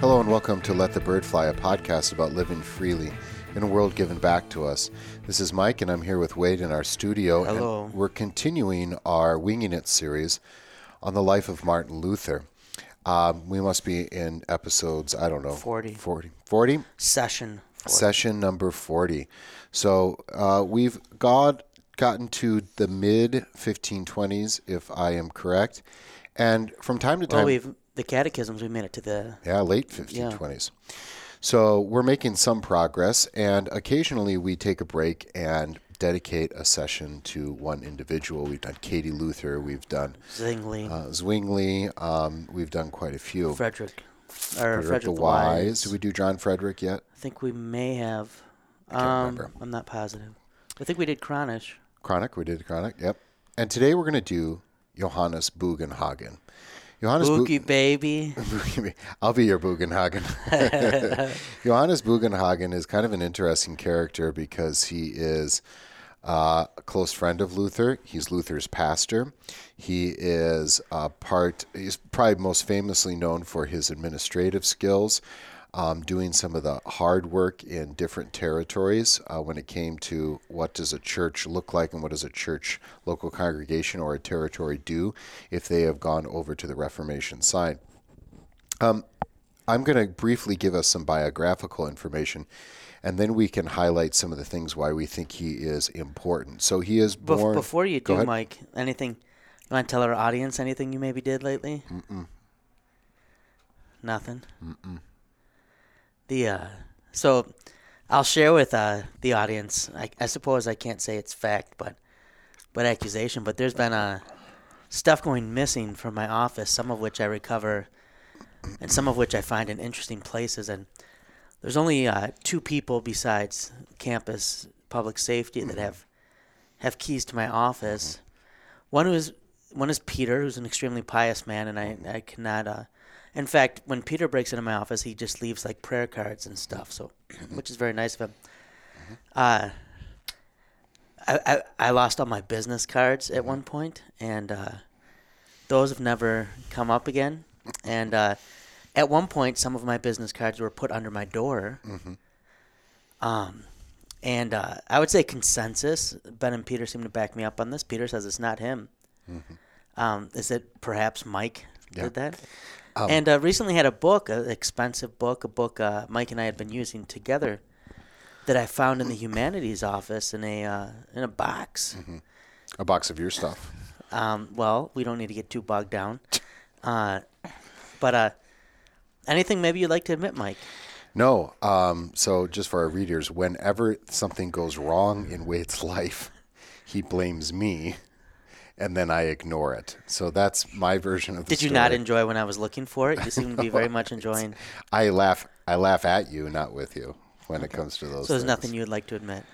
Hello and welcome to Let the Bird Fly, a podcast about living freely in a world given back to us. This is Mike, and I'm here with Wade in our studio. and Hello. we're continuing our Winging It series on the life of Martin Luther. Um, we must be in episodes, I don't know, 40. 40. 40? Session. four. Session number 40. So uh, we've got gotten to the mid 1520s, if I am correct. And from time to time, Well, we've the catechisms. We made it to the. yeah, late 1520s. So we're making some progress, and occasionally we take a break and dedicate a session to one individual. We've done Katie Luther, we've done Zwingli, uh, Zwingli, um, we've done quite a few. Frederick, or Frederick Frederick, the the Wise. Wise. Did we do John Frederick yet? I think we may have. I can't um, remember. I'm not positive. I think we did Cranach. Cranach, we did Cranach, yep. And today we're going to do Johannes Bugenhagen. Johannes Boogie baby. I'll be your Bugenhagen. Johannes Bugenhagen is kind of an interesting character because he is uh, a close friend of Luther. He's Luther's pastor. He is uh, part. He's probably most famously known for his administrative skills, um, doing some of the hard work in different territories uh, when it came to what does a church look like and what does a church, local congregation, or a territory do if they have gone over to the Reformation side. I'm going to briefly give us some biographical information, and then we can highlight some of the things why we think he is important. So he is born. before you Go do. Mike, anything you want to tell our audience? Anything you maybe did lately? Mm-mm. Nothing. Mm-mm. The uh, so I'll share with uh the audience. I, I suppose I can't say it's fact, but but accusation. But there's been uh stuff going missing from my office. Some of which I recover, and some of which I find in interesting places. And there's only uh, two people besides campus public safety that have have keys to my office. One is one is Peter, who's an extremely pious man, and I I cannot. In fact, when Peter breaks into my office, he just leaves like prayer cards and stuff. So, which is very nice of him. Uh, I, I I lost all my business cards at one point, and uh, those have never come up again. And uh, at one point, some of my business cards were put under my door. Um, and uh, I would say consensus. Ben and Peter seem to back me up on this. Peter says it's not him. Um, is it perhaps Mike Yeah. did that? and uh, recently had a book, an expensive book, a book uh, Mike and I had been using together, that I found in the humanities office in a uh, in a box. a box of your stuff. Um, well, we don't need to get too bogged down. Uh, but uh, anything maybe you'd like to admit, Mike? No. Um, so just for our readers, whenever something goes wrong in Wade's life, he blames me, and then I ignore it. So that's my version of the Did you story. not enjoy when I was looking for it? You seem to be very much enjoying. I laugh. I laugh at you, not with you, when it comes to those. So there's things. nothing you would like to admit.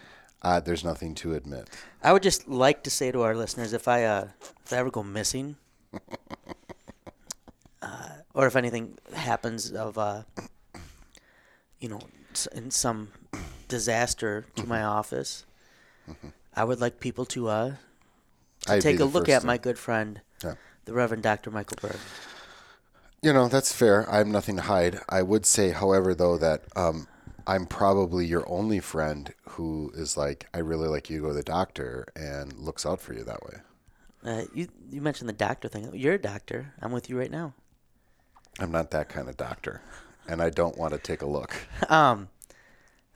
Uh, there's nothing to admit. I would just like to say to our listeners, if I uh, if I ever go missing, uh, or if anything happens of, uh, you know, in some disaster to my office, I would like people to uh, to I'd take a look at to- my good friend, Yeah. the Reverend Dr. Michael Berg. You know, that's fair. I have nothing to hide. I would say, however, though, that um, I'm probably your only friend who is like, I really like you to go to the doctor and looks out for you that way. Uh, you you mentioned the doctor thing. You're a doctor. I'm with you right now. I'm not that kind of doctor, and I don't want to take a look. Um,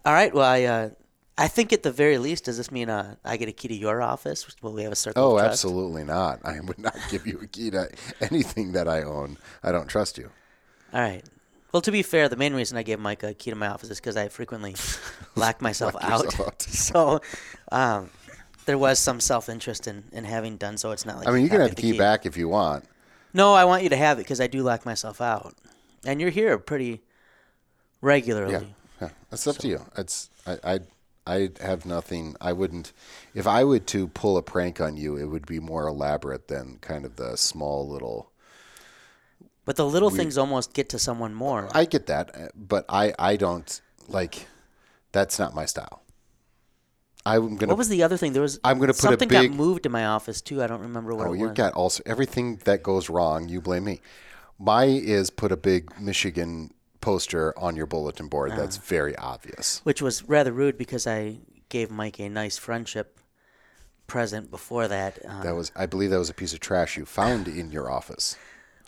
all right. Well, I uh, I think at the very least, does this mean uh, I get a key to your office? Will we have a circle? Oh, of trust? absolutely not. I would not give you a key to anything that I own. I don't trust you. All right. Well, to be fair, the main reason I gave Mike a key to my office is because I frequently lock myself Lock out. out. so, um, there was some self-interest in, in having done so. It's not like I mean, you can have the key back if you want. No, I want you to have it because I do lock myself out, and you're here pretty regularly. Yeah, yeah. That's up to you. It's I, I I have nothing. I wouldn't. If I would to pull a prank on you, it would be more elaborate than kind of the small little. But the little things almost get to someone more. I get that, uh, but I I don't like. That's not my style. I'm gonna. What was the other thing? There was I'm gonna put a something big- got moved to my office too. I don't remember what oh, you've got also everything that goes wrong. You blame me. My is put a big Michigan poster on your bulletin board that's very obvious. which was rather rude because I gave Mike a nice friendship present before that. Uh, That was, I believe, that was a piece of trash you found in your office.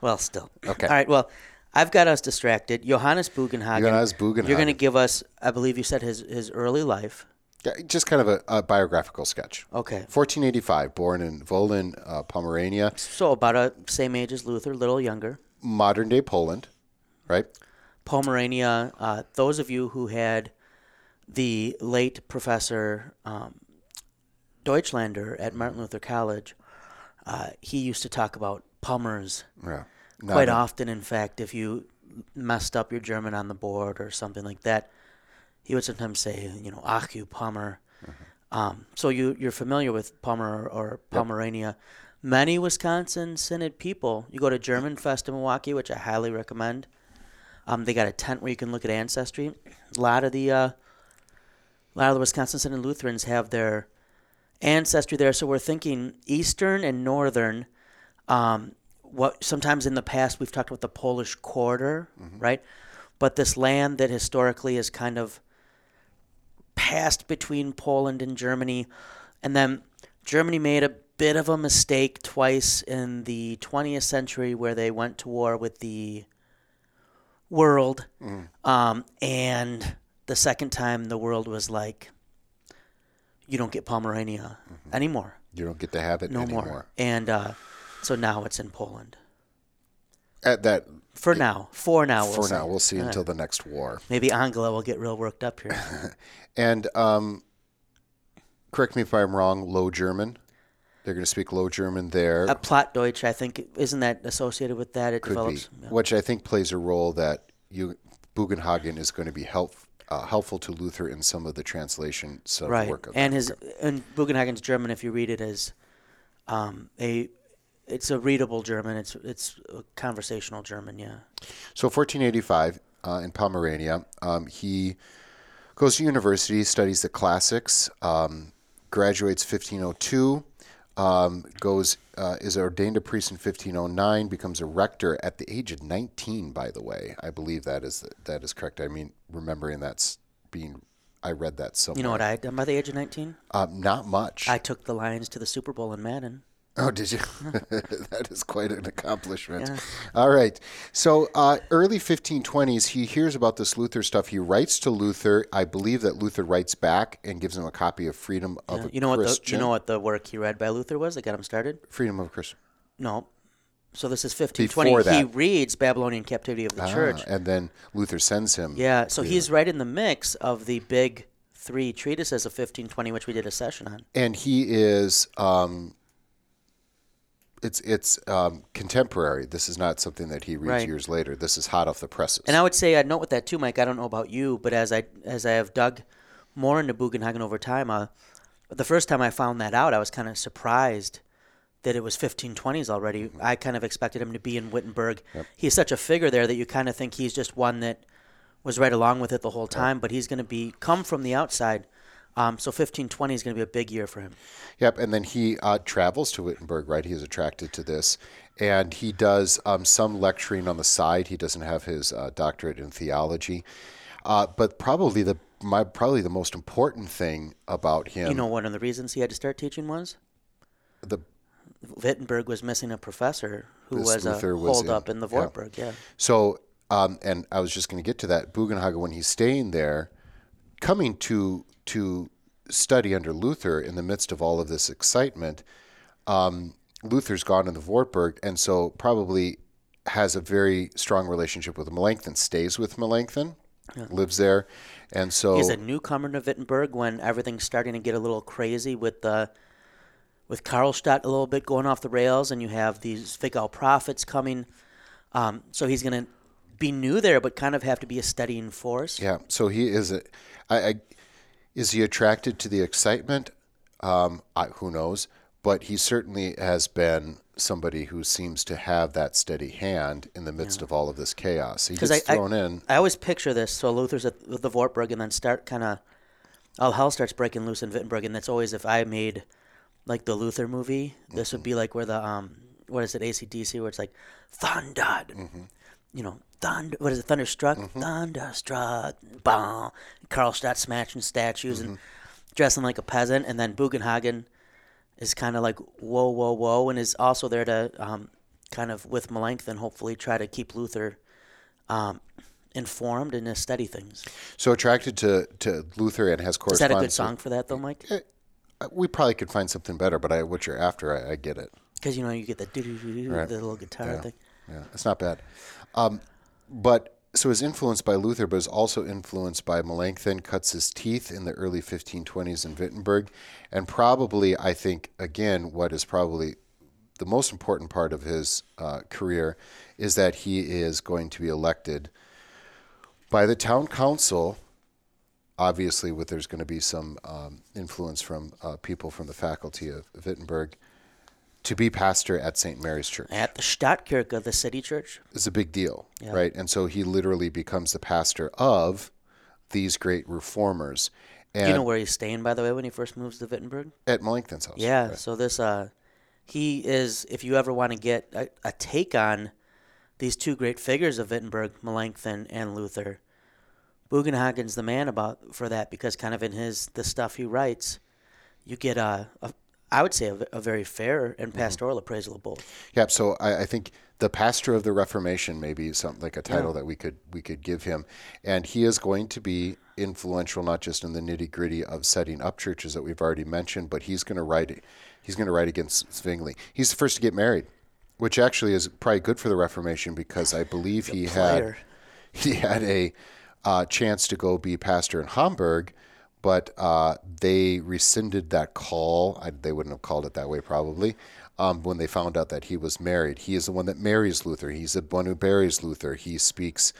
well, still. Okay. All right. Well, I've got us distracted. Johannes Bugenhagen. Johannes Bugenhagen. You're going to give us, I believe you said his his early life. Yeah, just kind of a, a biographical sketch. Okay. 1485, born in Wolin, uh, Pomerania, So about a same age as Luther, a little younger. modern day Poland, right? Pomerania. Uh, those of you who had the late Professor um, Deutschlander at Martin Luther College, uh, he used to talk about Pummers Yeah. quite often. In fact, if you messed up your German on the board or something like that, he would sometimes say, you know, ach you Pommer. Um, so you you're familiar with Pommer or Pomerania. Many Wisconsin Synod people. You go to German Fest in Milwaukee, which I highly recommend. Um, they got a tent where you can look at ancestry. A lot of the uh, a lot of the Wisconsin Synod Lutherans have their ancestry there. So we're thinking Eastern and Northern. Um, what sometimes in the past we've talked about the Polish quarter, right? But this land that historically is kind of passed between Poland and Germany, and then Germany made a bit of a mistake twice in the 20th century where they went to war with the world, um, and the second time the world was like, you don't get Pomerania anymore You don't get to have it no anymore. more. And uh, so now it's in Poland. At that, For now. For now. We'll for say. now, we'll see Uh, until the next war. Maybe Angela will get real worked up here. And um, correct me if I'm wrong, Low German. They're going to speak Low German there. uh, Plattdeutsch, I think, isn't that associated with that? It could be, yeah. which I think plays a role that you Bugenhagen is going to be help, uh, helpful to Luther in some of the translations of Right. work of And his and Bugenhagen's German, if you read it as um, a, it's a readable German. It's it's a conversational German. Yeah. So 1485 uh, in Pomerania, um, he goes to university, studies the classics, um, graduates 1502, um, goes uh, is ordained a priest in 1509, becomes a rector at the age of 19. By the way, I believe that is that is correct. I mean, remembering that's being, I read that somewhere. You know what I had done by the age of nineteen? Um, not much. I took the Lions to the Super Bowl in Madden. Oh, did you? that is quite an accomplishment. All right. So, uh, early 1520s, he hears about this Luther stuff. He writes to Luther. I believe that Luther writes back and gives him a copy of Freedom of a You know what the you know what the work he read by Luther was that got him started? Freedom of Christian. No. So this is 1520. Before He reads Babylonian Captivity of the Church. Ah, and then Luther sends him. Yeah, so he's right in the mix of the big three treatises of 1520, which we did a session on. And he is. Um, it's it's um, contemporary. This is not something that he reads Right. years later. This is hot off the presses. And I would say I'd note with that too, Mike. I don't know about you, but as I as I have dug more into Bugenhagen over time, uh, the first time I found that out, I was kind of surprised that it was 1520s already. I kind of expected him to be in Wittenberg. He's such a figure there that you kind of think he's just one that was right along with it the whole time, but he's going to be come from the outside. Um, so 1520 is going to be a big year for him. Yep, and then he uh, travels to Wittenberg, right? He is attracted to this, and he does um, some lecturing on the side. He doesn't have his uh, doctorate in theology, uh, but probably the my probably the most important thing about him, You know, one of the reasons he had to start teaching was the Wittenberg was missing a professor who was Luther a was hold in- up in the yeah. Wartburg. Yeah. So, um, and I was just going to get to that. Bugenhagen, when he's staying there, coming to to study under Luther in the midst of all of this excitement, um, Luther's gone in the Wartburg, and so probably has a very strong relationship with Melanchthon. Stays with Melanchthon, lives there, and so He's a newcomer to Wittenberg when everything's starting to get a little crazy with the with Karlstadt a little bit going off the rails, and you have these Zwickau prophets coming. Um, so he's going to be new there, but kind of have to be a steadying force. Yeah. So he is a. I, I is he attracted to the excitement? Um, I, who knows? But he certainly has been somebody who seems to have that steady hand in the midst of all of this chaos. He gets I, thrown I, in. I always picture this. So Luther's at the Wartburg, and then start kind of all hell starts breaking loose in Wittenberg, and that's always if I made like the Luther movie, this would be like where the um what is it ACDC where it's like thundered, you know, thunder. What is it? Thunderstruck. Mm-hmm. Thunderstruck. Bah. Karlstadt smashing statues and Mm-hmm. dressing like a peasant, and then Bugenhagen is kind of like whoa, whoa, whoa, and is also there to um, kind of with Melanchthon hopefully try to keep Luther um, informed and to study things. So attracted to, to Luther and has correspondence. Is that a good with- song for that though, Mike? Uh, We probably could find something better, but I, what you're after, I, I get it. Because you know you get the Right. the little guitar Yeah. thing. Yeah, it's not bad. Um, but so is influenced by Luther, but is also influenced by Melanchthon. Cuts his teeth in the early 1520s in Wittenberg, and probably I think again what is probably the most important part of his uh, career is that he is going to be elected by the town council. Obviously, with there's going to be some um, influence from uh, people from the faculty of Wittenberg to be pastor at St. Mary's Church At the Stadtkirche, the city church. It's a big deal, Yeah. right? And so he literally becomes the pastor of these great reformers. And you know where he's staying, by the way, when he first moves to Wittenberg? at Melanchthon's house. Yeah. right? So this, uh, he is. If you ever want to get a, a take on these two great figures of Wittenberg, Melanchthon and Luther, Bugenhagen's the man about for that because kind of in his the stuff he writes, you get a, a I would say a, a very fair Mm-hmm. and pastoral appraisal of both. Yeah, so I, I think the pastor of the Reformation may be something like a title that we could we could give him, and he is going to be influential not just in the nitty gritty of setting up churches that we've already mentioned, but he's going to write he's going to write against Zwingli. He's the first to get married, which actually is probably good for the Reformation because I believe he player. had he had a uh, chance to go be pastor in Hamburg. But uh, they rescinded that call. I, they wouldn't have called it that way, probably, um, when they found out that he was married. He is the one that marries Luther. He's the one who buries Luther. He speaks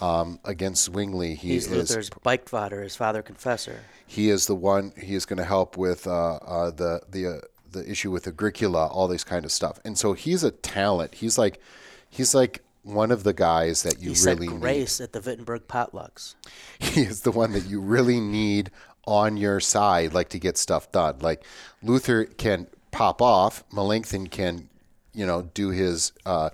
um, against Zwingli. He He's is Luther's Beichtvater, his father confessor. he is the one. He is going to help with uh, uh, the the uh, the issue with Agricola, all this kind of stuff. And so he's a talent. He's like he's like one of the guys that you He said really need. grace at the Wittenberg potlucks. He is the one that you really need on your side, like to get stuff done. Like Luther can pop off, Melanchthon can, you know, do his uh,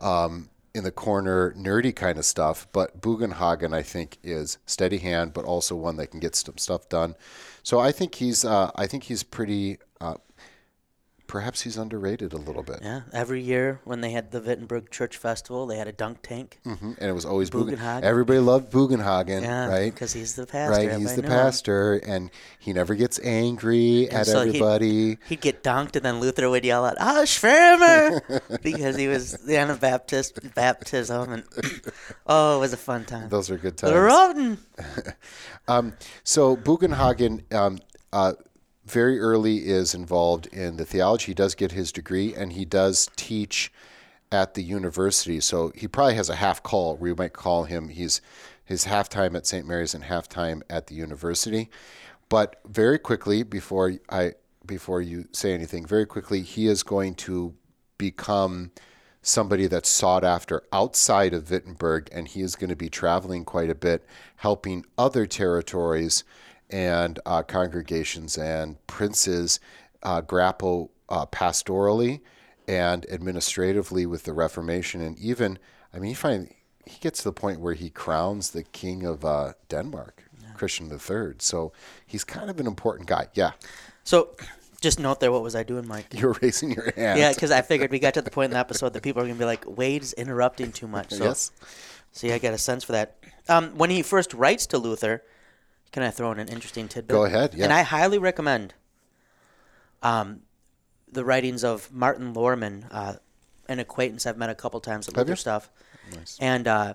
um, in the corner nerdy kind of stuff. But Bugenhagen, I think, is steady hand, but also one that can get some stuff done. So I think he's, uh, I think he's pretty. Uh, perhaps he's underrated a little bit. Yeah, every year when they had the Wittenberg Church Festival, they had a dunk tank. Mhm. And it was always Bugenhagen. Everybody loved Bugenhagen, Yeah, right? because he's the pastor. Right, he's the knew him. pastor, and he never gets angry at so he'd- everybody. He'd get dunked, and then Luther would yell out, "Ah, Schwärmer!" because he was the Anabaptist baptism, and oh, it was a fun time. Those are good times. Roten. Um, so Bugenhagen, um, uh, very early is involved in the theology. He does get his degree, and he does teach at the university. So he probably has a half call. We might call him. He's his half time at St. Mary's and half time at the university. But very quickly, before I before you say anything, very quickly, he is going to become somebody that's sought after outside of Wittenberg, and he is going to be traveling quite a bit, helping other territories and uh, congregations and princes uh, grapple uh, pastorally and administratively with the Reformation, and even, I mean, he find he gets to the point where he crowns the king of uh, Denmark, Christian III. So he's kind of an important guy. Yeah, So, just note there, what was I doing, Mike? you're raising your hand. Yeah, because I figured we got to the point in the episode that people are going to be like, Wade's interrupting too much. So, yes. see, I got a sense for that. Um, when he first writes to Luther, can I throw in an interesting tidbit? Go ahead, yeah. And I highly recommend um, the writings of Martin Lohrmann, uh, an acquaintance I've met a couple times at Have Luther you? stuff. Nice. And uh,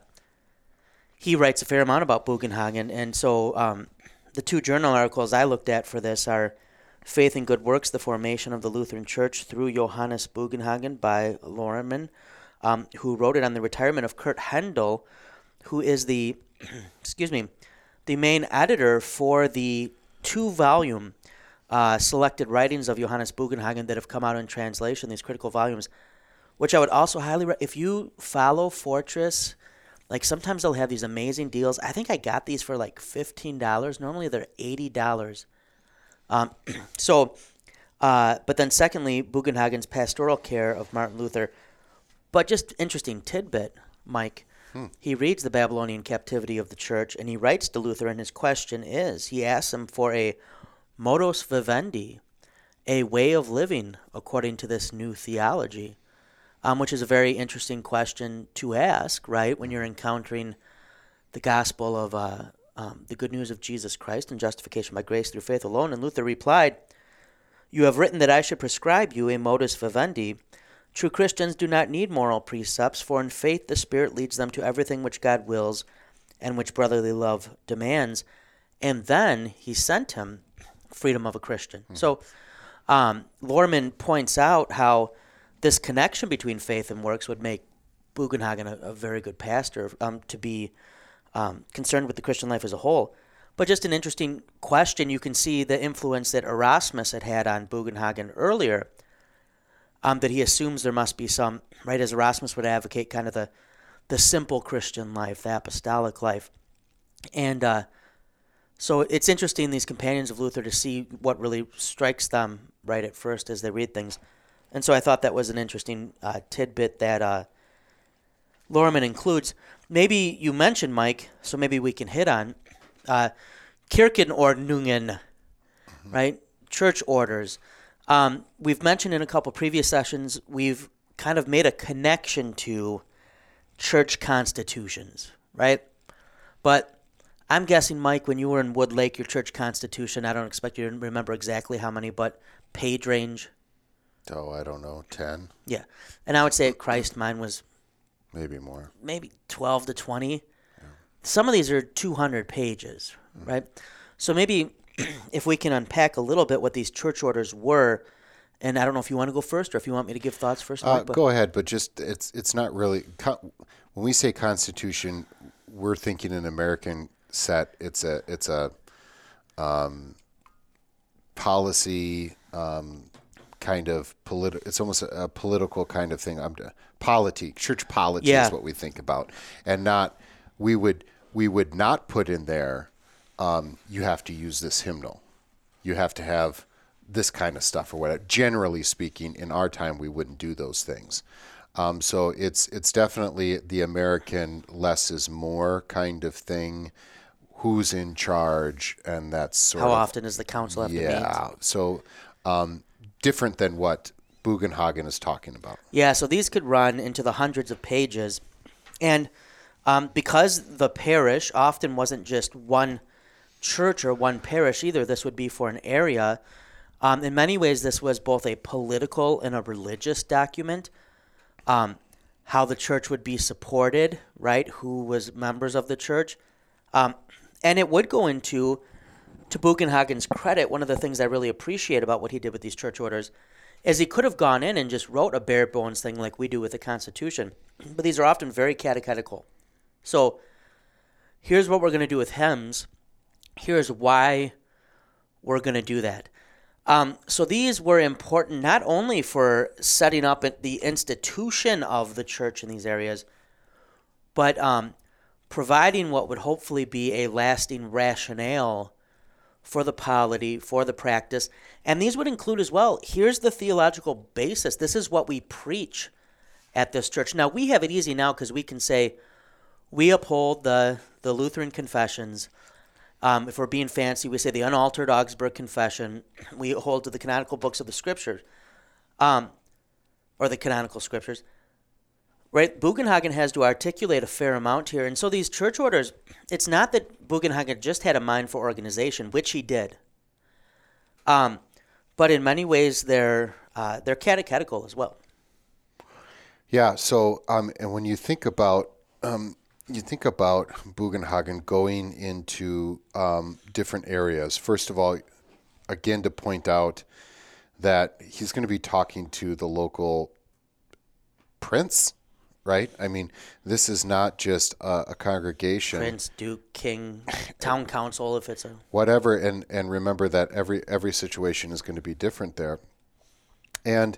he writes a fair amount about Bugenhagen. And so um, the two journal articles I looked at for this are Faith and Good Works, The Formation of the Lutheran Church through Johannes Bugenhagen by Lohrmann, um, who wrote it on the retirement of Kurt Hendel, who is the, excuse me, the main editor for the two volume uh, selected writings of Johannes Bugenhagen that have come out in translation, these critical volumes, which I would also highly, re- if you follow Fortress, like sometimes they'll have these amazing deals. I think I got these for like $15. Normally they're $80. Um, so, uh, but then secondly, Bugenhagen's pastoral care of Martin Luther. But just interesting tidbit, Mike. He reads the Babylonian captivity of the church and he writes to Luther, and his question is he asks him for a modus vivendi, a way of living according to this new theology, um, which is a very interesting question to ask, right, when you're encountering the gospel of uh, um, the good news of Jesus Christ and justification by grace through faith alone. And Luther replied, You have written that I should prescribe you a modus vivendi True Christians do not need moral precepts, for in faith the Spirit leads them to everything which God wills and which brotherly love demands. And then he sent him freedom of a Christian. Mm-hmm. So um, Lohrmann points out how this connection between faith and works would make Bugenhagen a, a very good pastor um, to be um, concerned with the Christian life as a whole. But just an interesting question. You can see the influence that Erasmus had had on Bugenhagen earlier um, that he assumes there must be some, right, as Erasmus would advocate kind of the, the simple Christian life, the apostolic life. And uh, so it's interesting, these companions of Luther, to see what really strikes them right at first as they read things. And so I thought that was an interesting uh, tidbit that uh, includes. Maybe you mentioned, Mike, so maybe we can hit on uh, Kirchenordnungen, mm-hmm. right? Church orders. Um, we've mentioned in a couple previous sessions, we've kind of made a connection to church constitutions, right? But I'm guessing, Mike, when you were in Wood Lake, your church constitution, I don't expect you to remember exactly how many, but page range. Oh, I don't know, 10? Yeah. And I would say at Christ, mine was maybe more. Maybe 12 to 20. Yeah. Some of these are 200 pages, mm-hmm. right? So maybe if we can unpack a little bit what these church orders were, and I don't know if you want to go first or if you want me to give thoughts first. Uh, go ahead, but just it's it's not really when we say Constitution, we're thinking an American set. It's a it's a um, policy um, kind of political. It's almost a, a, political kind of thing. I'm polity, church polity yeah. is what we think about, and not we would we would not put in there um, you have to use this hymnal. You have to have this kind of stuff or whatever. Generally speaking, in our time, we wouldn't do those things. Um, so it's it's definitely the American less is more kind of thing. Who's in charge, and that's sort how of, often is the council have yeah, to meet? Yeah, so um, different than what Bugenhagen is talking about. Yeah, so these could run into the hundreds of pages, and um, because the parish often wasn't just one church or one parish either. This would be for an area. Um, in many ways, this was both a political and a religious document. Um, how the church would be supported, right? Who was members of the church, um, and it would go into, to Bugenhagen's credit, one of the things I really appreciate about what he did with these church orders, is he could have gone in and just wrote a bare bones thing like we do with the Constitution, but these are often very catechetical. So, here's what we're going to do with hymns here's why we're going to do that. Um, so these were important not only for setting up the institution of the church in these areas, but um, providing what would hopefully be a lasting rationale for the polity, for the practice. And these would include as well here's the theological basis. This is what we preach at this church. Now, we have it easy now because we can say we uphold the, the Lutheran confessions um, if we're being fancy, we say the unaltered Augsburg Confession. We hold to the canonical books of the Scriptures, um, or the canonical Scriptures. Right? Bugenhagen has to articulate a fair amount here. And so these church orders, it's not that Bugenhagen just had a mind for organization, which he did. Um, but in many ways, they're, uh, they're catechetical as well. Yeah. So, um, and when you think about um, you think about Bugenhagen going into um, different areas. First of all, again, to point out that he's going to be talking to the local prince, right? I mean, this is not just a, a congregation. Prince, duke, king, town council, if it's a whatever. And and remember that every every situation is going to be different there, and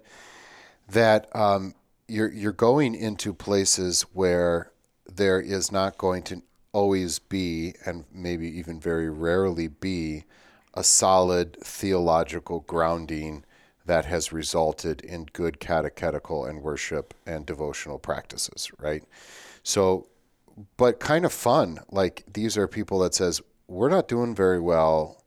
that um, you're you're going into places where there is not going to always be, and maybe even very rarely be, a solid theological grounding that has resulted in good catechetical and worship and devotional practices, right? So but kind of fun. Like these are people that says we're not doing very well.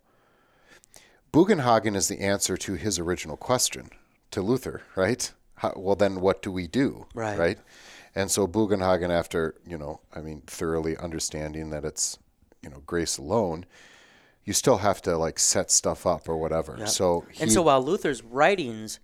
Bugenhagen is the answer to his original question to Luther, right? How, well, then what do we do, Right. Right. And so Bugenhagen, after you know, I mean, thoroughly understanding that it's you know grace alone, you still have to like set stuff up or whatever. So he, And so while Luther's writings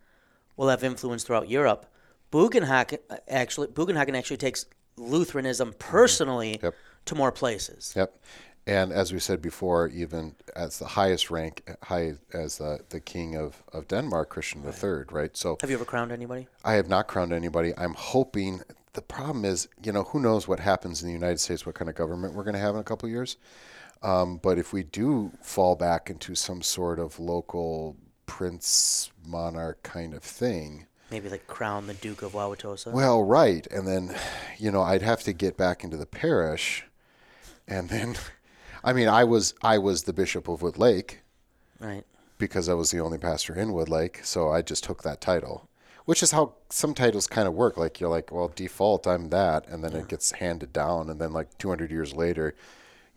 will have influence throughout Europe, Bugenhagen uh, actually Bugenhagen actually takes Lutheranism personally Yep. to more places. Yep. And as we said before, even as the highest rank, high as the, the king of, of Denmark, Christian the Third, right? So Have you ever crowned anybody? I have not crowned anybody. I'm hoping. The problem is, you know, who knows what happens in the United States, what kind of government we're going to have in a couple of years. Um, but if we do fall back into some sort of local prince monarch kind of thing, Maybe like crown the Duke of Wauwatosa. well, right. And then, you know, I'd have to get back into the parish. And then, I mean, I was I was the bishop of Woodlake, right. because I was the only pastor in Woodlake, so I just took that title. Which is how some titles kind of work. Like you're like, well, default, I'm that, and then it gets handed down, and then like 200 years later,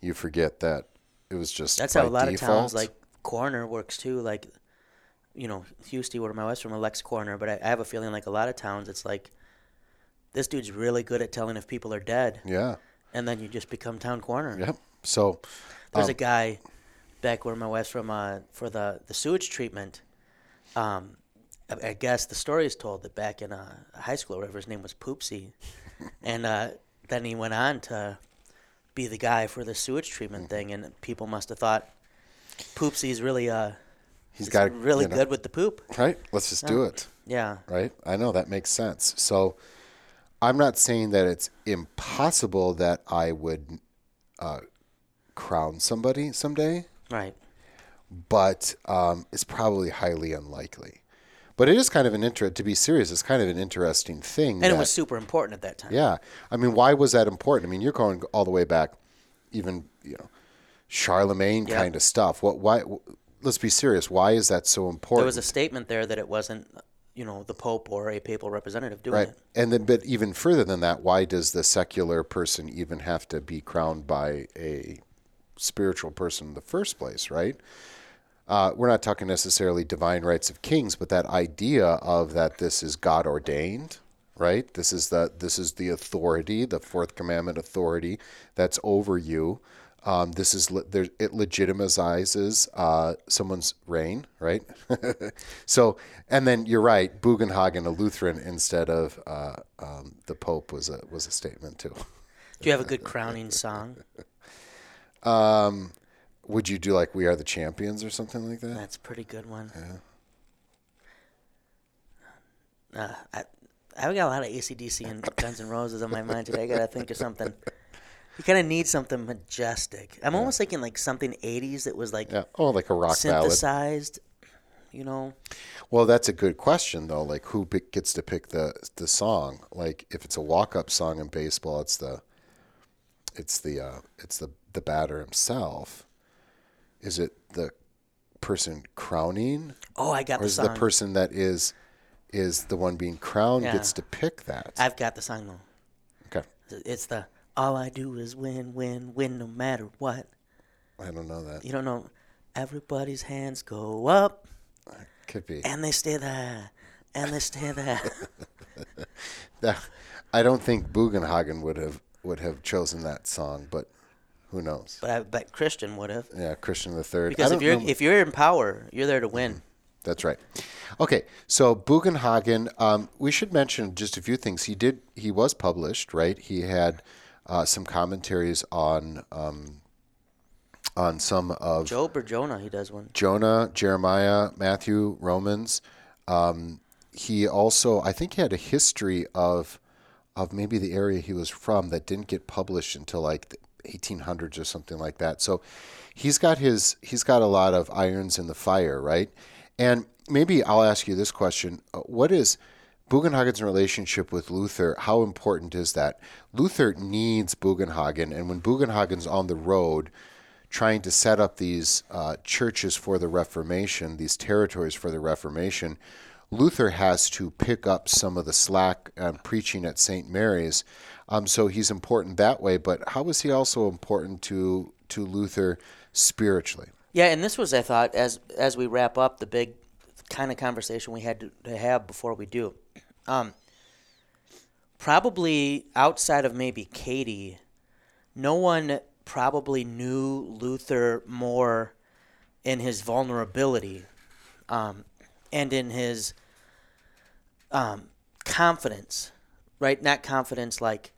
you forget that it was just That's how a lot default. of towns like coroner works too. Like, you know, Houston, where my wife's from, elects coroner, but I, I have a feeling like a lot of towns, it's like this dude's really good at telling if people are dead, yeah, and then you just become town coroner. yep. So There's a guy back where my wife's from uh, for the, the sewage treatment. Um, I, I guess the story is told that back in uh, high school or whatever, his name was Poopsie. and uh, then he went on to be the guy for the sewage treatment thing, and people must have thought Poopsie's really uh, he's got really you know, good with the poop. right? Let's just do it. Yeah. right? I know that makes sense. So I'm not saying that it's impossible that I would uh, crown somebody someday, Right. but um, it's probably highly unlikely. But it is kind of an inter to be serious. It's kind of an interesting thing. And that, it was super important at that time. yeah. I mean, why was that important? I mean, you're going all the way back, even you know, Charlemagne Yeah. kind of stuff. What? Why? Let's be serious. Why is that so important? There was a statement there that it wasn't, you know, the Pope or a papal representative doing Right. it. And then, but even further than that, why does the secular person even have to be crowned by a spiritual person in the first place, right? Uh, we're not talking necessarily divine rights of kings, but that idea of that this is God ordained, right? This is the this is the authority, the fourth commandment authority that's over you. Um, this is le- there, it legitimizes uh, someone's reign, right? so, and then you're right, Bugenhagen, a Lutheran instead of uh, um, the Pope, was a was a statement too. Do you have a good crowning song? Um, would you do like "We Are the Champions" or something like that? That's a pretty good one. Uh, I, I've got a lot of ACDC and Guns N' Roses on my mind today. I gotta think of something. You kind of need something majestic. I'm almost thinking like something 80s that was like Yeah. Oh, like a rock ballad. synthesized. You know, Well, that's a good question though. Like, who pick, gets to pick the the song? Like, if it's a walk up song in baseball, it's the it's the uh, it's the the batter himself. Is it the person crowning, oh, I got or the is song. the person that is is the one being crowned Yeah. gets to pick that? I've got the song though. okay, It's the all I do is win, win, win, no matter what. I don't know that. You don't know. Everybody's hands go up Could be. and they stay there, and they stay there. Yeah, I don't think Bugenhagen would have would have chosen that song, but who knows? but I bet Christian would have. Yeah, Christian the Third. Because if you're if you're in power, you're there to win. That's right. Okay, so Bugenhagen, um, we should mention just a few things. He did. He was published, right? He had uh, some commentaries on um, on some of Job or Jonah, he does one. Jonah, Jeremiah, Matthew, Romans. Um, he also, I think, he had a history of of maybe the area he was from that didn't get published until like 1800s or something like that. So he's got his he's got a lot of irons in the fire, right? And maybe I'll ask you this question: uh, What is Bugenhagen's relationship with Luther? How important is that? Luther needs Bugenhagen, and when Bugenhagen's on the road trying to set up these uh, churches for the Reformation, these territories for the Reformation, Luther has to pick up some of the slack on preaching at St. Mary's. Um, so he's important that way. But how was he also important to to Luther spiritually? Yeah, and this was, I thought, as as we wrap up the big kind of conversation we had to, to have before we do. Um, probably outside of maybe Katie, no one probably knew Luther more in his vulnerability um, and in his um, confidence, right? Not confidence like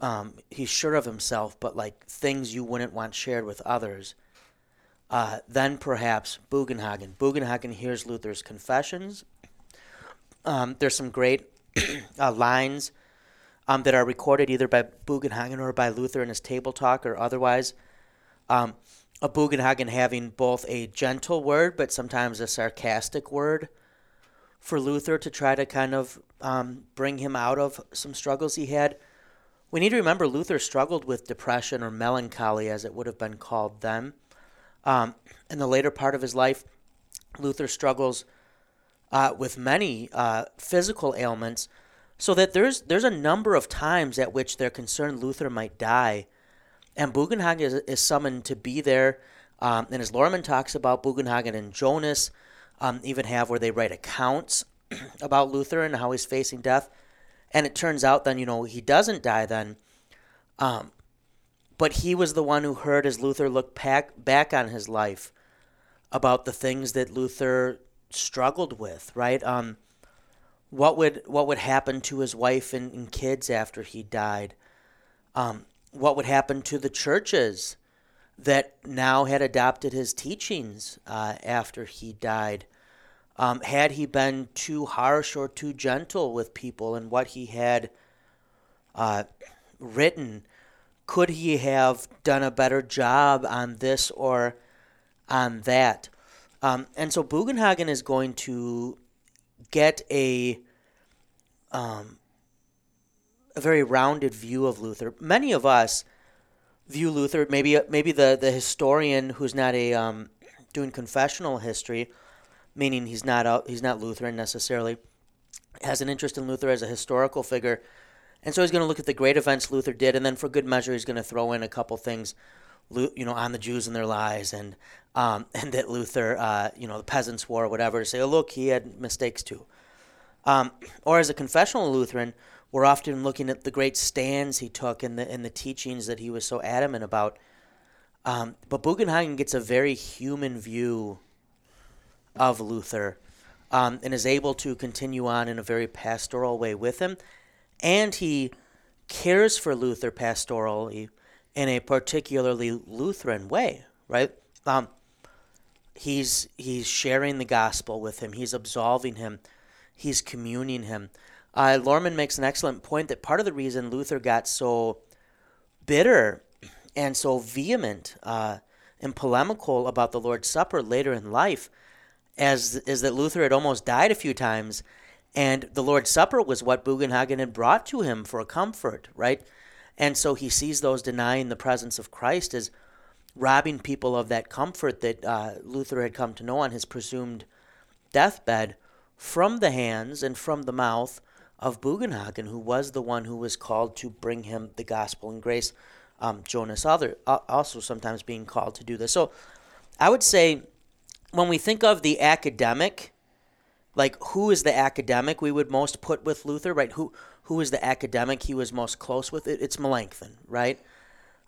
um, he's sure of himself, but like things you wouldn't want shared with others. Uh, then perhaps Bugenhagen. Bugenhagen hears Luther's confessions. Um, there's some great uh, lines um, that are recorded either by Bugenhagen or by Luther in his table talk or otherwise. Um, a Bugenhagen having both a gentle word but sometimes a sarcastic word for Luther to try to kind of um, bring him out of some struggles he had. We need to remember Luther struggled with depression or melancholy, as it would have been called then. Um, in the later part of his life, Luther struggles uh, with many uh, physical ailments, so that there's there's a number of times at which they're concerned Luther might die and Bugenhagen is, is summoned to be there. Um, and as Lohrmann talks about, Bugenhagen and Jonas um, even have where they write accounts about Luther and how he's facing death. And it turns out then, you know, he doesn't die then. Um, but he was the one who heard as Luther looked back, back on his life about the things that Luther struggled with, right? Um, what would what would happen to his wife and, and kids after he died? Um, what would happen to the churches that now had adopted his teachings uh, after he died? Um, had he been too harsh or too gentle with people in what he had uh, written? Could he have done a better job on this or on that? Um, and so Bugenhagen is going to get a um, a very rounded view of Luther. Many of us view Luther, maybe maybe the, the historian who's not a um, doing confessional history, meaning he's not he's not Lutheran necessarily, has an interest in Luther as a historical figure, and so he's going to look at the great events Luther did, and then for good measure he's going to throw in a couple things, you know, on the Jews and their lies, and um, and that Luther, uh, you know, the Peasants' War or whatever, to say, oh look, he had mistakes too. Um, or as a confessional Lutheran, we're often looking at the great stands he took and the and the teachings that he was so adamant about. Um, but Bugenhagen gets a very human view of Luther um, and is able to continue on in a very pastoral way with him. And he cares for Luther pastorally in a particularly Lutheran way, right? Um, he's he's sharing the gospel with him. He's absolving him. He's communing him. Uh, Lohrmann makes an excellent point that part of the reason Luther got so bitter and so vehement uh, and polemical about the Lord's Supper later in life as is that Luther had almost died a few times, and the Lord's Supper was what Bugenhagen had brought to him for comfort, right? And so he sees those denying the presence of Christ as robbing people of that comfort that uh, Luther had come to know on his presumed deathbed from the hands and from the mouth of Bugenhagen, who was the one who was called to bring him the gospel and grace. Um, Jonas other uh, also sometimes being called to do this. So I would say when we think of the academic, like who is the academic we would most put with Luther, right? Who who is the academic he was most close with? It, it's Melanchthon, right?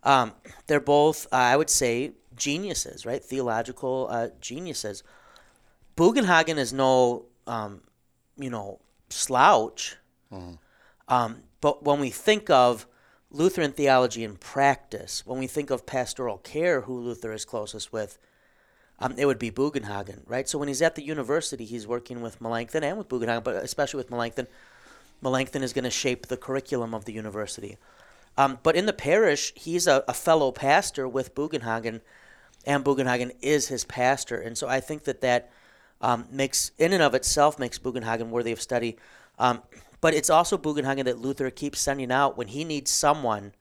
Um, they're both, uh, I would say, geniuses, right? Theological uh, geniuses. Bugenhagen is no, um, you know, slouch. Mm-hmm. Um, but when we think of Lutheran theology in practice, when we think of pastoral care, who Luther is closest with, um, it would be Bugenhagen, right? So when he's at the university, he's working with Melanchthon and with Bugenhagen, but especially with Melanchthon. Melanchthon is going to shape the curriculum of the university. Um, but in the parish, he's a, a, fellow pastor with Bugenhagen, and Bugenhagen is his pastor. And so I think that that um, makes, in and of itself, makes Bugenhagen worthy of study. Um, but it's also Bugenhagen that Luther keeps sending out when he needs someone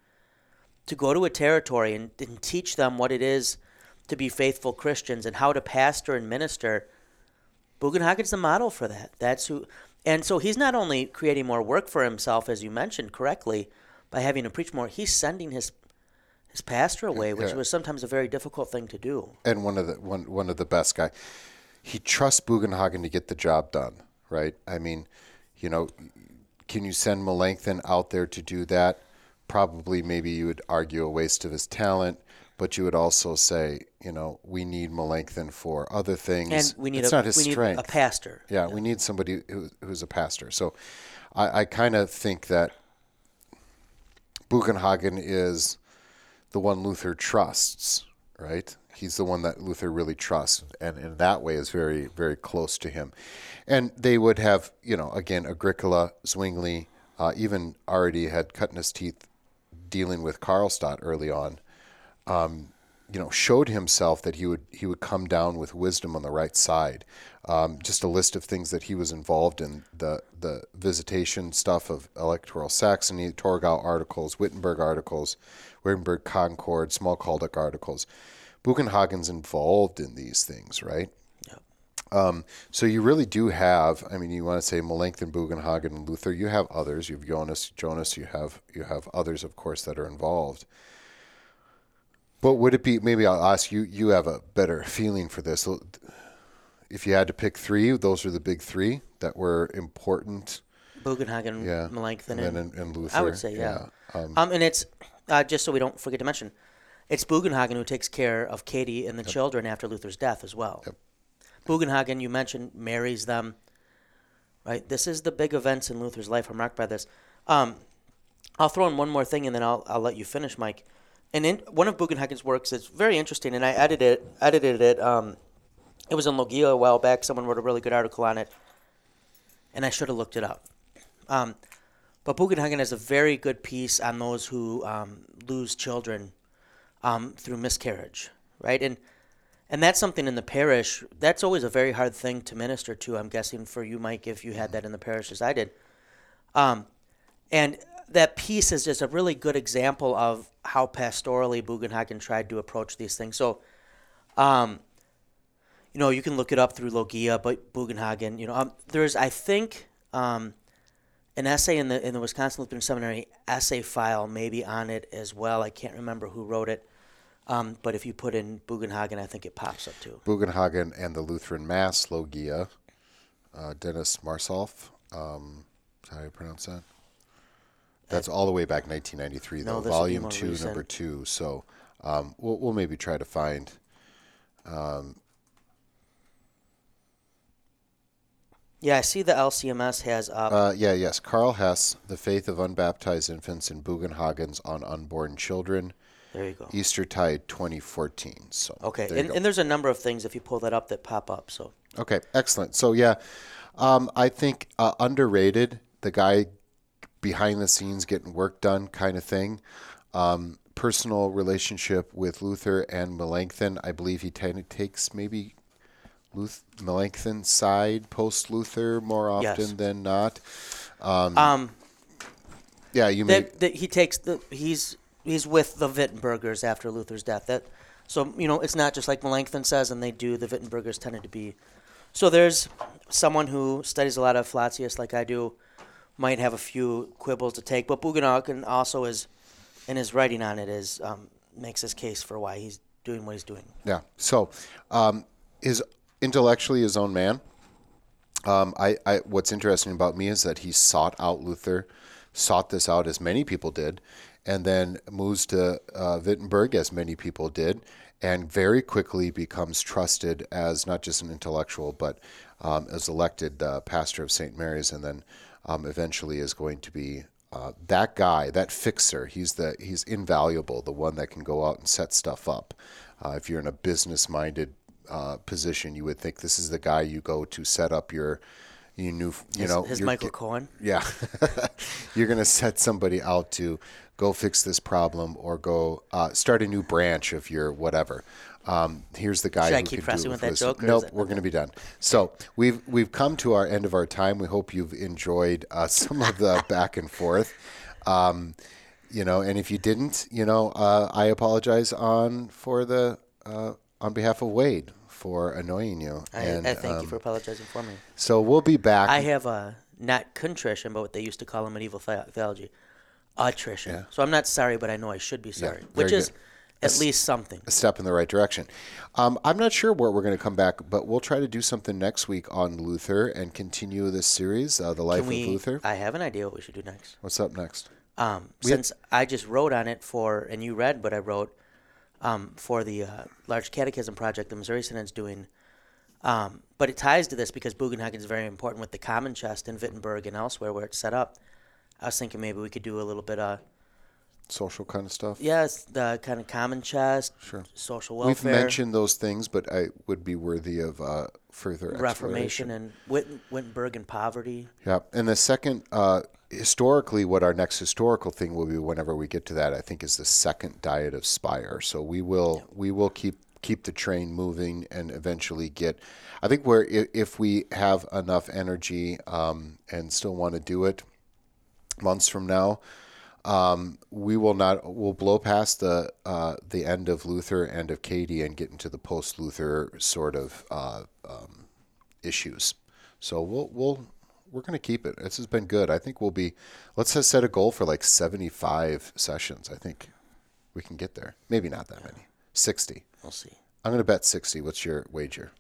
to go to a territory and, and teach them what it is to be faithful Christians and how to pastor and minister. Bugenhagen's the model for that. That's who, and so he's not only creating more work for himself, as you mentioned correctly, by having to preach more, he's sending his his pastor away, which Yeah. was sometimes a very difficult thing to do. and one of the one one of the best guy. He trusts Bugenhagen to get the job done, right? I mean, you know, can you send Melanchthon out there to do that? Probably, maybe you would argue a waste of his talent, but you would also say, you know, we need Melanchthon for other things. And we need it's a not his we need strength. a pastor. Yeah, we need somebody who, who's a pastor. So I, I kind of think that Bugenhagen is the one Luther trusts, right? He's the one that Luther really trusts, and in that way is very, very close to him. And they would have, you know, again, Agricola, Zwingli, uh, even already had cut in his teeth dealing with Karlstadt early on you know, showed himself that he would he would come down with wisdom on the right side. Um, just a list of things that he was involved in: the the visitation stuff of electoral Saxony, Torgau articles, Wittenberg articles, Wittenberg Concord, Smalkaldic articles. Bugenhagen's involved in these things, right? Um, so you really do have. I mean, you want to say Melanchthon, Bugenhagen, and Luther. You have others. You have Jonas, Jonas. You have you have others, of course, that are involved. But would it be? Maybe I'll ask you. You have a better feeling for this. If you had to pick three, those are the big three that were important. Bugenhagen, Yeah, Melanchthon, and and, and, Luther. I would say yeah. Um, Um, and it's uh, just so we don't forget to mention, it's Bugenhagen who takes care of Katie and the children after Luther's death as well. Bugenhagen, you mentioned, marries them. Right. This is the big events in Luther's life. I'm marked by this. Um, I'll throw in one more thing, and then I'll I'll let you finish, Mike. And in one of Bugenhagen's works is very interesting, and I edited it. Edited it. Um, it was in Logia a while back. Someone wrote a really good article on it, and I should have looked it up. Um, but Bugenhagen has a very good piece on those who um, lose children um, through miscarriage, right? And and that's something in the parish. That's always a very hard thing to minister to. I'm guessing for you, Mike, if you had that in the parish as I did. Um, and that piece is just a really good example of how pastorally Bugenhagen tried to approach these things. So, um, you know, you can look it up through Logia, but Bugenhagen, you know, um, there's I think um, an essay in the in the Wisconsin Lutheran Seminary essay file maybe on it as well. I can't remember who wrote it, um, but if you put in Bugenhagen, I think it pops up too. Bugenhagen and the Lutheran Mass Logia. Uh, Dennis Marzolf. Um, how you pronounce that? That's all the way back 1993, though. be Volume two, recent. number two. So um, we'll, we'll maybe try to find. Yeah, I see the LCMS has up. Uh, yeah, yes. Carl Hess, The Faith of Unbaptized Infants in Bugenhagen's on Unborn Children, there you go. Eastertide 2014. So Okay, there and, and there's a number of things if you pull that up that pop up. So Okay, excellent. So yeah, um, I think uh, underrated the guy behind the scenes getting work done kind of thing. Um, personal relationship with Luther and Melanchthon. I believe he kind of takes maybe Luth- Melanchthon's side post Luther more often Yes. than not. um, Yeah, you may. that, that he takes the he's he's with the Wittenbergers after Luther's death. That so you know it's not just like Melanchthon says, and they do. The Wittenbergers tended to be. So there's someone who studies a lot of Flacius, like I do, might have a few quibbles to take, but Bugenhagen also is, in his writing on it, is um, makes his case for why he's doing what he's doing. Yeah. So, um, is intellectually his own man. Um, I, I, what's interesting about me is that he sought out Luther, sought this out as many people did, and then moves to uh, Wittenberg as many people did, and very quickly becomes trusted as not just an intellectual, but um, as elected uh, pastor of St. Mary's, and then um, eventually is going to be uh, that guy, that fixer. He's the he's invaluable, the one that can go out and set stuff up. Uh, if you're in a business-minded uh, position, you would think this is the guy you go to set up your, you new, you His, know, his your- Michael Cohen. yeah, you're gonna set somebody out to go fix this problem or go uh, start a new branch of your whatever. Um, here's the guy Should I who keep can pressing do with that joke, Nope, we're gonna be done. So we've we've come to our end of our time. We hope you've enjoyed uh, some of the back and forth. Um, you know, and if you didn't, you know, uh, I apologize on for the uh, on behalf of Wade for annoying you. I, and I thank um, you for apologizing for me. so we'll be back. I have a not contrition, but what they used to call in medieval theology, attrition. Yeah. So I'm not sorry, but I know I should be sorry, very which is good. At least something. a step in the right direction. Um, I'm not sure where we're going to come back, but we'll try to do something next week on Luther and continue this series, uh, the life we? of Luther. I have an idea what we should do next. What's up next? Um, since I just wrote on it for, and you read, but I wrote um, for the uh, large catechism project the Missouri Synod's doing. Um, but it ties to this because Bugenhagen is very important with the common chest in Wittenberg and elsewhere where it's set up. I was thinking maybe we could do a little bit of Social kind of stuff. yes, the kind of common chest, Sure. social welfare. We've mentioned those things, but I would be worthy of uh, further Reformation, and Witten, Wittenberg and poverty. Yeah, and the second, uh, historically, what our next historical thing will be, whenever we get to that, I think, is the second diet of Speyer. So we will we will keep keep the train moving and eventually get. I think where if we have enough energy um, and still want to do it, months from now, um, we will not. We'll blow past the uh, the end of Luther and of Katie and get into the post Luther sort of uh, um, issues. So we'll we'll we're going to keep it. This has been good. I think we'll be. Let's just set a goal for like seventy five sessions. I think we can get there. Maybe not that many. Sixty. We'll see. I'm going to bet sixty. What's your wager?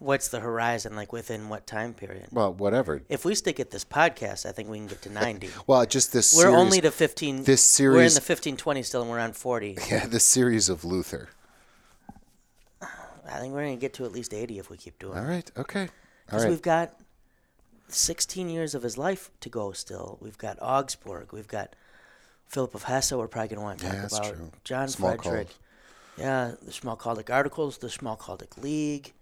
What's the horizon like? Within what time period? Well, whatever. If we stick at this podcast, I think we can get to ninety. Well, just this. We're series, only to 15. this series We're in the 1520 still, and we're on 40. Yeah, this series of Luther. I think we're going to get to at least 80 if we keep doing All right. Okay. All Because right. we've got 16 years of his life to go still. We've got Augsburg. We've got Philip of Hesse we're probably going to want to talk Yeah, that's about. true. John Smalcald. Frederick. Yeah, the Schmalkaldic Articles, the Schmalkaldic League,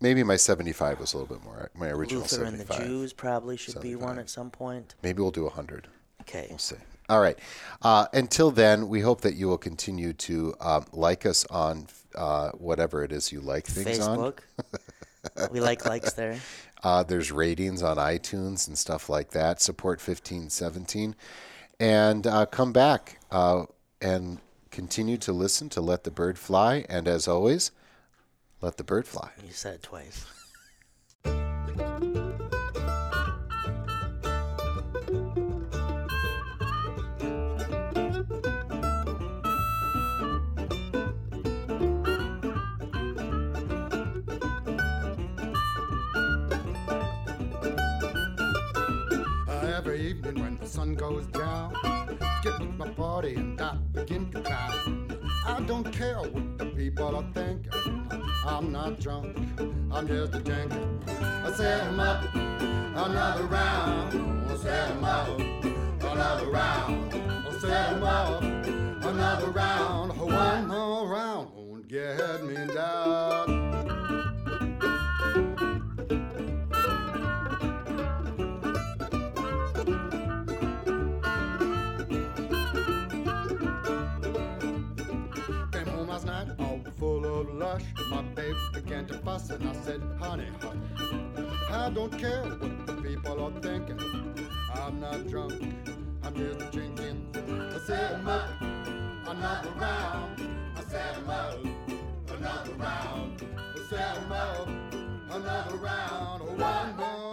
Maybe my 75 was a little bit more. My original Luther and the Jews probably should be one at some point. Maybe we'll do 100. Okay. We'll see. All right. Uh, until then, we hope that you will continue to um, like us on uh, whatever it is you like things on. Facebook. we like likes there. Uh, there's ratings on iTunes and stuff like that. Support 1517. And uh, come back uh, and continue to listen to Let the Bird Fly. And as always, let the bird fly. You said it twice. Every evening when the sun goes down, get with my party and I begin to clown. I don't care what the people are thinking. I'm not drunk, I'm just a drinker. I set 'em up another round. I set 'em up another round. I set 'em up another round. Oh, one more round won't get me down. Came home last night all full of lush. My and I said, honey, hush. I don't care what the people are thinking. I'm not drunk, I'm just drinking. I 'em up another round. I 'em up another round. I 'em up another round. Oh, one more